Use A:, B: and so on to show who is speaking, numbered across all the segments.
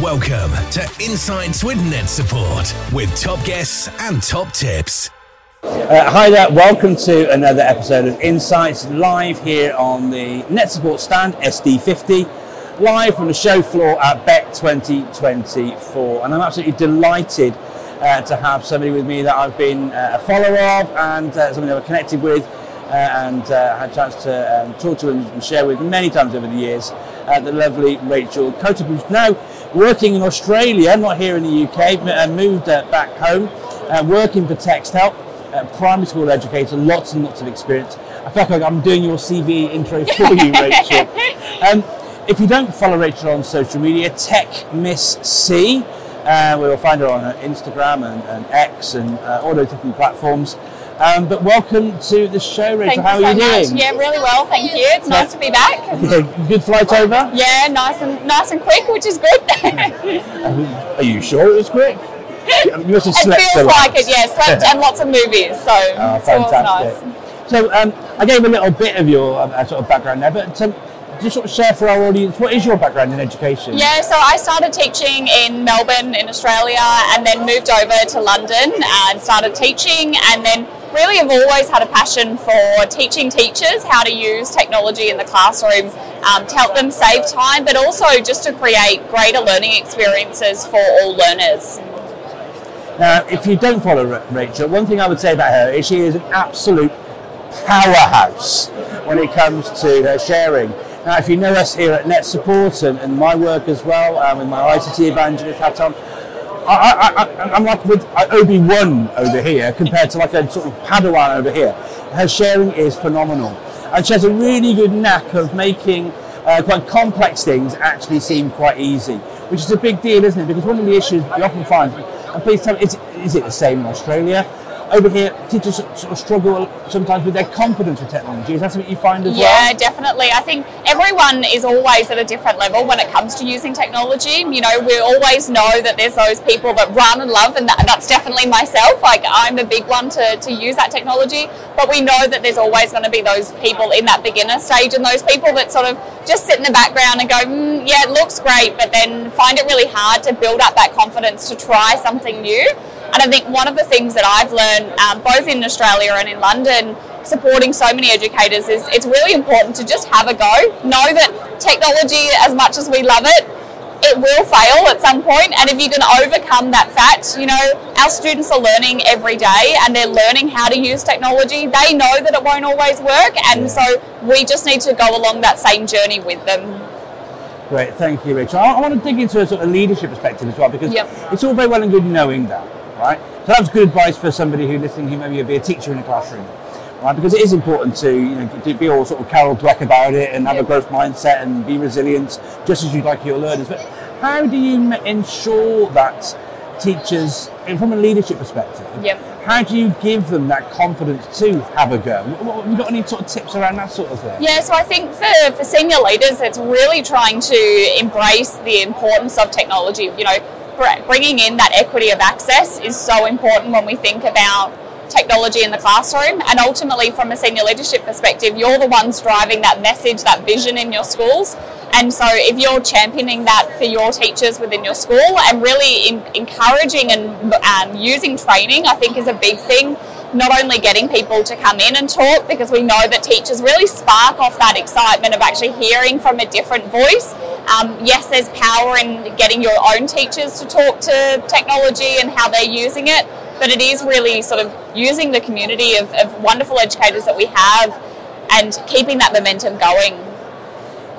A: Welcome to Insights with NetSupport with top guests and top tips.
B: Uh, hi there, welcome to another episode of Insights live here on the NetSupport stand SD50, live from the show floor at Bett 2024. And I'm absolutely delighted uh, to have somebody with me that I've been uh, a follower of and uh, somebody that I've connected with uh, and uh, had a chance to um, talk to and share with many times over the years. The lovely Rachel who's now working in Australia, not here in the UK, and moved back home, working for Texthelp, a primary school educator, lots and lots of experience. I feel like I'm doing your CV intro for you, Rachel. Um, if you don't follow Rachel on social media, Tech Miss C, uh, we will find her on Instagram and, and X and uh, all those different platforms. Um, but welcome to the show, Rachel.
C: Thank
B: How
C: you
B: are you
C: so
B: doing?
C: Much. Yeah, really well, thank you. It's nice to be back.
B: Yeah, good flight over?
C: Yeah, nice and nice and quick, which is good.
B: are you sure it was quick? You must have
C: it feels like it, yeah. Slept and lots of movies, so
B: Oh,
C: it's
B: fantastic.
C: nice.
B: So um, I gave a little bit of your uh, sort of background there, but um, just sort of share for our audience, what is your background in education?
C: Yeah, so I started teaching in Melbourne in Australia and then moved over to London and started teaching and then really have always had a passion for teaching teachers how to use technology in the classroom um, to help them save time but also just to create greater learning experiences for all learners.
B: Now, if you don't follow Rachel, one thing I would say about her is she is an absolute powerhouse when it comes to her sharing. Now, if you know us here at NetSupport and, and my work as well, um, with my ICT evangelist hat on, I, I, I'm like with Obi Wan over here compared to like a sort of Padawan over here. Her sharing is phenomenal, and she has a really good knack of making uh, quite complex things actually seem quite easy, which is a big deal, isn't it? Because one of the issues we often find, and please tell me, is, is it the same in Australia? Over here, teachers sort of struggle sometimes with their confidence with technology. Is that something you find as
C: Yeah,
B: well?
C: Yeah, definitely. I think everyone is always at a different level when it comes to using technology. You know, we always know that there's those people that run and love, and that, that's definitely myself. Like, I'm a big one to, to use that technology, but we know that there's always going to be those people in that beginner stage and those people that sort of just sit in the background and go, mm, yeah, it looks great, but then find it really hard to build up that confidence to try something new. And I think one of the things that I've learned, um, both in Australia and in London, supporting so many educators, is it's really important to just have a go. Know that technology, as much as we love it, it will fail at some point. point, and if you can overcome that fact, you know, our students are learning every day and they're learning how to use technology. They know that it won't always work, and so we just need to go along that same journey with them.
B: Great, thank you, Rachel. I, I want to dig into a sort of leadership perspective as well because
C: Yep.
B: it's all very well and good knowing that, right? So that's good advice for somebody who's listening who maybe would be a teacher in a classroom, right? Because it is important to you know to be all sort of Carol Dweck about it and have a growth mindset and be resilient, just as you'd like your learners. But how do you ensure that teachers, and from a leadership perspective,
C: Yep.
B: how do you give them that confidence to have a go? Have you got any sort of tips around that sort of thing?
C: Yeah, so I think for, for senior leaders, it's really trying to embrace the importance of technology. You know, bringing in that equity of access is so important when we think about technology in the classroom. And ultimately, from a senior leadership perspective, you're the ones driving that message, that vision in your schools. And so, if you're championing that for your teachers within your school and really in, encouraging and um, using training, I think is a big thing not only getting people to come in and talk because we know that teachers really spark off that excitement of actually hearing from a different voice. Um, yes, there's power in getting your own teachers to talk to technology and how they're using it, but it is really sort of using the community of, of wonderful educators that we have and keeping that momentum going.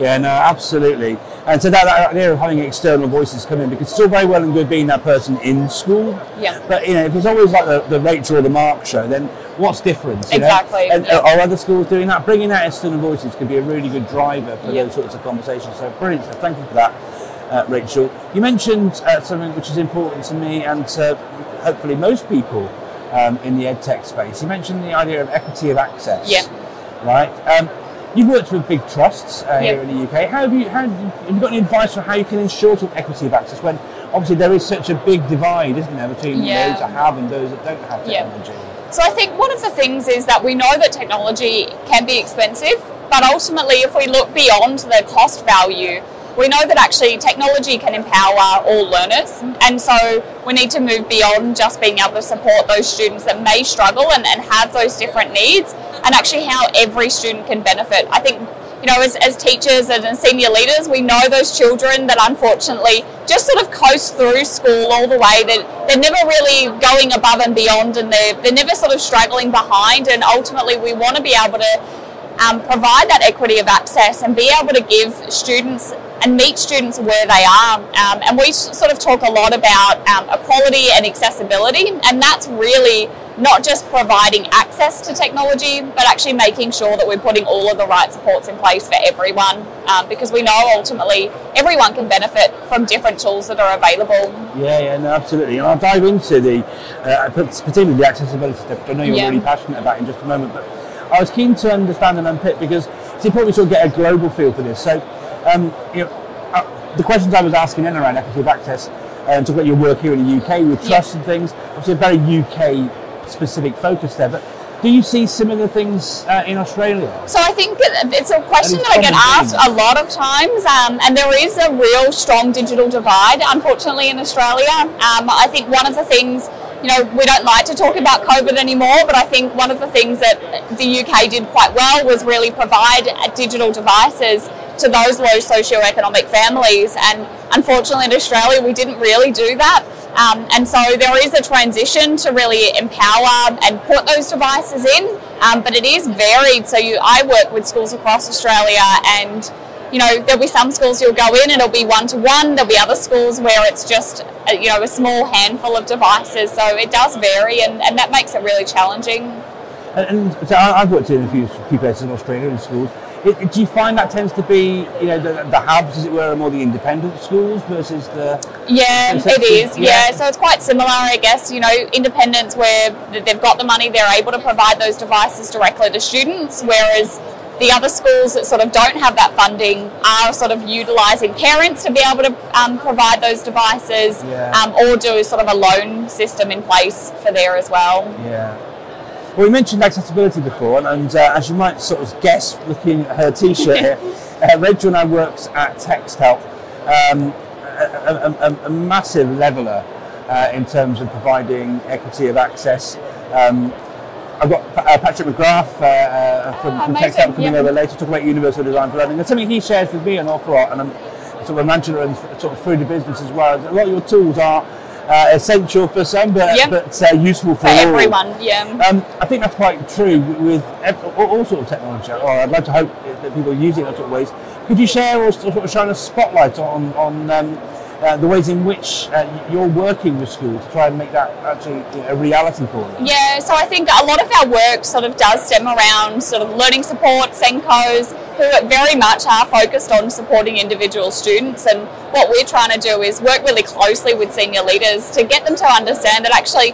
B: Yeah, no, absolutely. And so that, that idea of having external voices come in, because it's all very well and good being that person in school.
C: Yeah.
B: But you know, if it's always like the, the Rachel or the Mark show, then what's different? you know?
C: Exactly,
B: And
C: yeah.
B: are other schools doing that? Bringing out external voices could be a really good driver for
C: Yeah.
B: those sorts of conversations. So brilliant. So thank you for that, uh, Rachel. You mentioned uh, something which is important to me and to hopefully most people um, in the ed tech space. You mentioned the idea of equity of access.
C: Yeah.
B: Right. Um, You've worked with big trusts uh, here in the UK. How have you? How have you got any advice on how you can ensure sort of equity of access when obviously there is such a big divide, isn't there, between
C: Yeah.
B: those that have and those that don't have technology?
C: So I think one of the things is that we know that technology can be expensive, but ultimately, if we look beyond the cost value, we know that actually technology can empower all learners, and so we need to move beyond just being able to support those students that may struggle and, and have those different needs, and actually how every student can benefit. I think you know, as, as teachers and senior leaders, we know those children that unfortunately just sort of coast through school all the way. That they're never really going above and beyond, and they're, they're never sort of struggling behind. And ultimately, we want to be able to um, provide that equity of access and be able to give students and meet students where they are. Um, and we sort of talk a lot about um, equality and accessibility, and that's really not just providing access to technology, but actually making sure that we're putting all of the right supports in place for everyone, um, because we know ultimately everyone can benefit from different tools that are available.
B: Yeah, yeah, no, absolutely. And I'll dive into the, uh, particularly the accessibility stuff, which I know you're
C: Yeah.
B: really passionate about in just a moment, but I was keen to understand and unpick because it's important we sort of get a global feel for this. So, um, you know, uh, the questions I was asking in around equity of access, and talk about your work here in the UK with
C: Yeah.
B: trust and things, obviously a very UK specific focus there, but do you see similar things uh, in Australia?
C: So I think it's a question
B: And
C: that I get asked a lot of times, um, and there is a real strong digital divide, unfortunately, in Australia. Um, I think one of the things, you know, we don't like to talk about COVID anymore, but I think one of the things that the UK did quite well was really provide digital devices to those low socioeconomic families. And unfortunately, in Australia, we didn't really do that. Um, and so there is a transition to really empower and put those devices in, um, but it is varied. So you, I work with schools across Australia, and you know there'll be some schools you'll go in and it'll be one to one. There'll be other schools where it's just uh, you know a small handful of devices. So it does vary, and, and that makes it really challenging.
B: And, and so I've worked in a few, few places in Australia in schools. It, do you find that tends to be, you know, the, the hubs, as it were, are more the independent schools versus the?
C: Yeah, it is. Yeah.
B: Yeah.
C: so it's quite similar, I guess. You know, independents where they've got the money, they're able to provide those devices directly to students, whereas the other schools that sort of don't have that funding are sort of utilising parents to be able to um, provide those devices,
B: Yeah.
C: um, or do sort of a loan system in place for there as well.
B: Yeah. Well, we mentioned accessibility before, and, and uh, as you might sort of guess, looking at her T-shirt here, uh, Rachel now works at TextHelp, um, a, a, a, a massive leveller uh, in terms of providing equity of access. Um, I've got uh, Patrick McGrath uh, uh, from,
C: Ah,
B: from TextHelp coming
C: yeah.
B: over later to talk about universal design for learning. And something he shares with me an awful lot, and I'm sort of and sort of through the business as well. A lot of your tools are uh, essential for some, but,
C: Yep.
B: but uh, useful for,
C: For everyone, yeah.
B: Um, I think that's quite true with all, all sorts of technology, or I'd like to hope that people are using it in sort of ways. Could you share or sort of shine a spotlight on, on um, uh, the ways in which uh, you're working with schools to try and make that actually you know, a reality for them?
C: Yeah, so I think a lot of our work sort of does stem around sort of learning support, SENCOs, very much are focused on supporting individual students. And what we're trying to do is work really closely with senior leaders to get them to understand that actually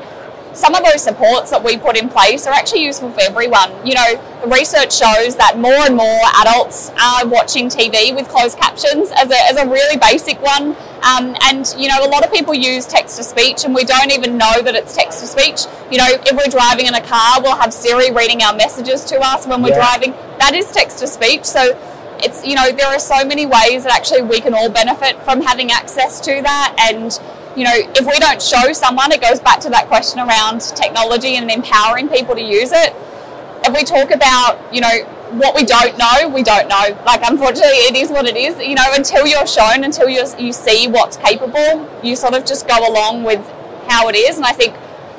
C: some of those supports that we put in place are actually useful for everyone. You know, the research shows that more and more adults are watching TV with closed captions as a, as a really basic one. Um, and, you know, a lot of people use text to speech and we don't even know that it's text to speech. You know, if we're driving in a car, we'll have Siri reading our messages to us when we're
B: Yeah.
C: driving. That is text to speech. So it's, you know, there are so many ways that actually we can all benefit from having access to that. And, you know, if we don't show someone, it goes back to that question around technology and empowering people to use it. If we talk about, you know, what we don't know, we don't know. Like, unfortunately, it is what it is. You know, until you're shown, until you you see what's capable, you sort of just go along with how it is. And I think,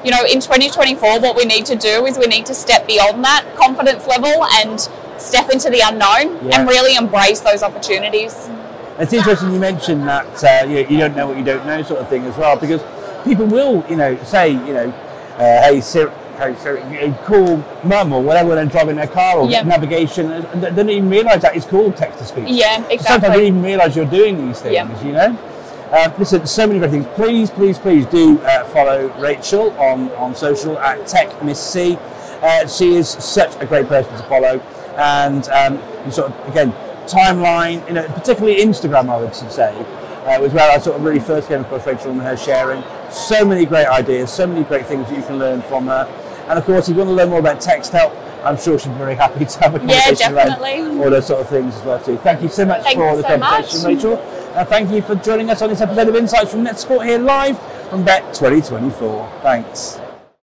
C: you know, in 2024, what we need to do is we need to step beyond that confidence level and step into the unknown
B: Yeah.
C: and really embrace those opportunities.
B: It's interesting you mentioned that uh, you, you don't know what you don't know sort of thing as well, because people will, you know, say, you know, uh, hey, Siri, hey, Siri, you know, call mum or whatever when they're driving their car or
C: Yeah.
B: navigation, and they don't even realise that it's called text to speech.
C: Yeah, exactly.
B: Sometimes they don't even realise you're doing these things,
C: Yeah.
B: you know? Uh, listen, so many great things. Please, please, please do uh, follow Rachel on, on social at Tech Miss C. Uh, she is such a great person to follow, and um, sort of again timeline, you know, particularly Instagram, I would say, uh, was where I sort of really first came across Rachel and her sharing so many great ideas, so many great things that you can learn from her. And of course, if you want to learn more about Texthelp, I'm sure she'd be very happy to have a
C: Yeah,
B: conversation around
C: definitely.
B: all those sort of things as well too. Thank you so much
C: Thank
B: for the
C: so
B: conversation,
C: much.
B: Rachel. Uh, thank you for joining us on this episode of Insights from NetSupport here live from Bett 2024. Thanks.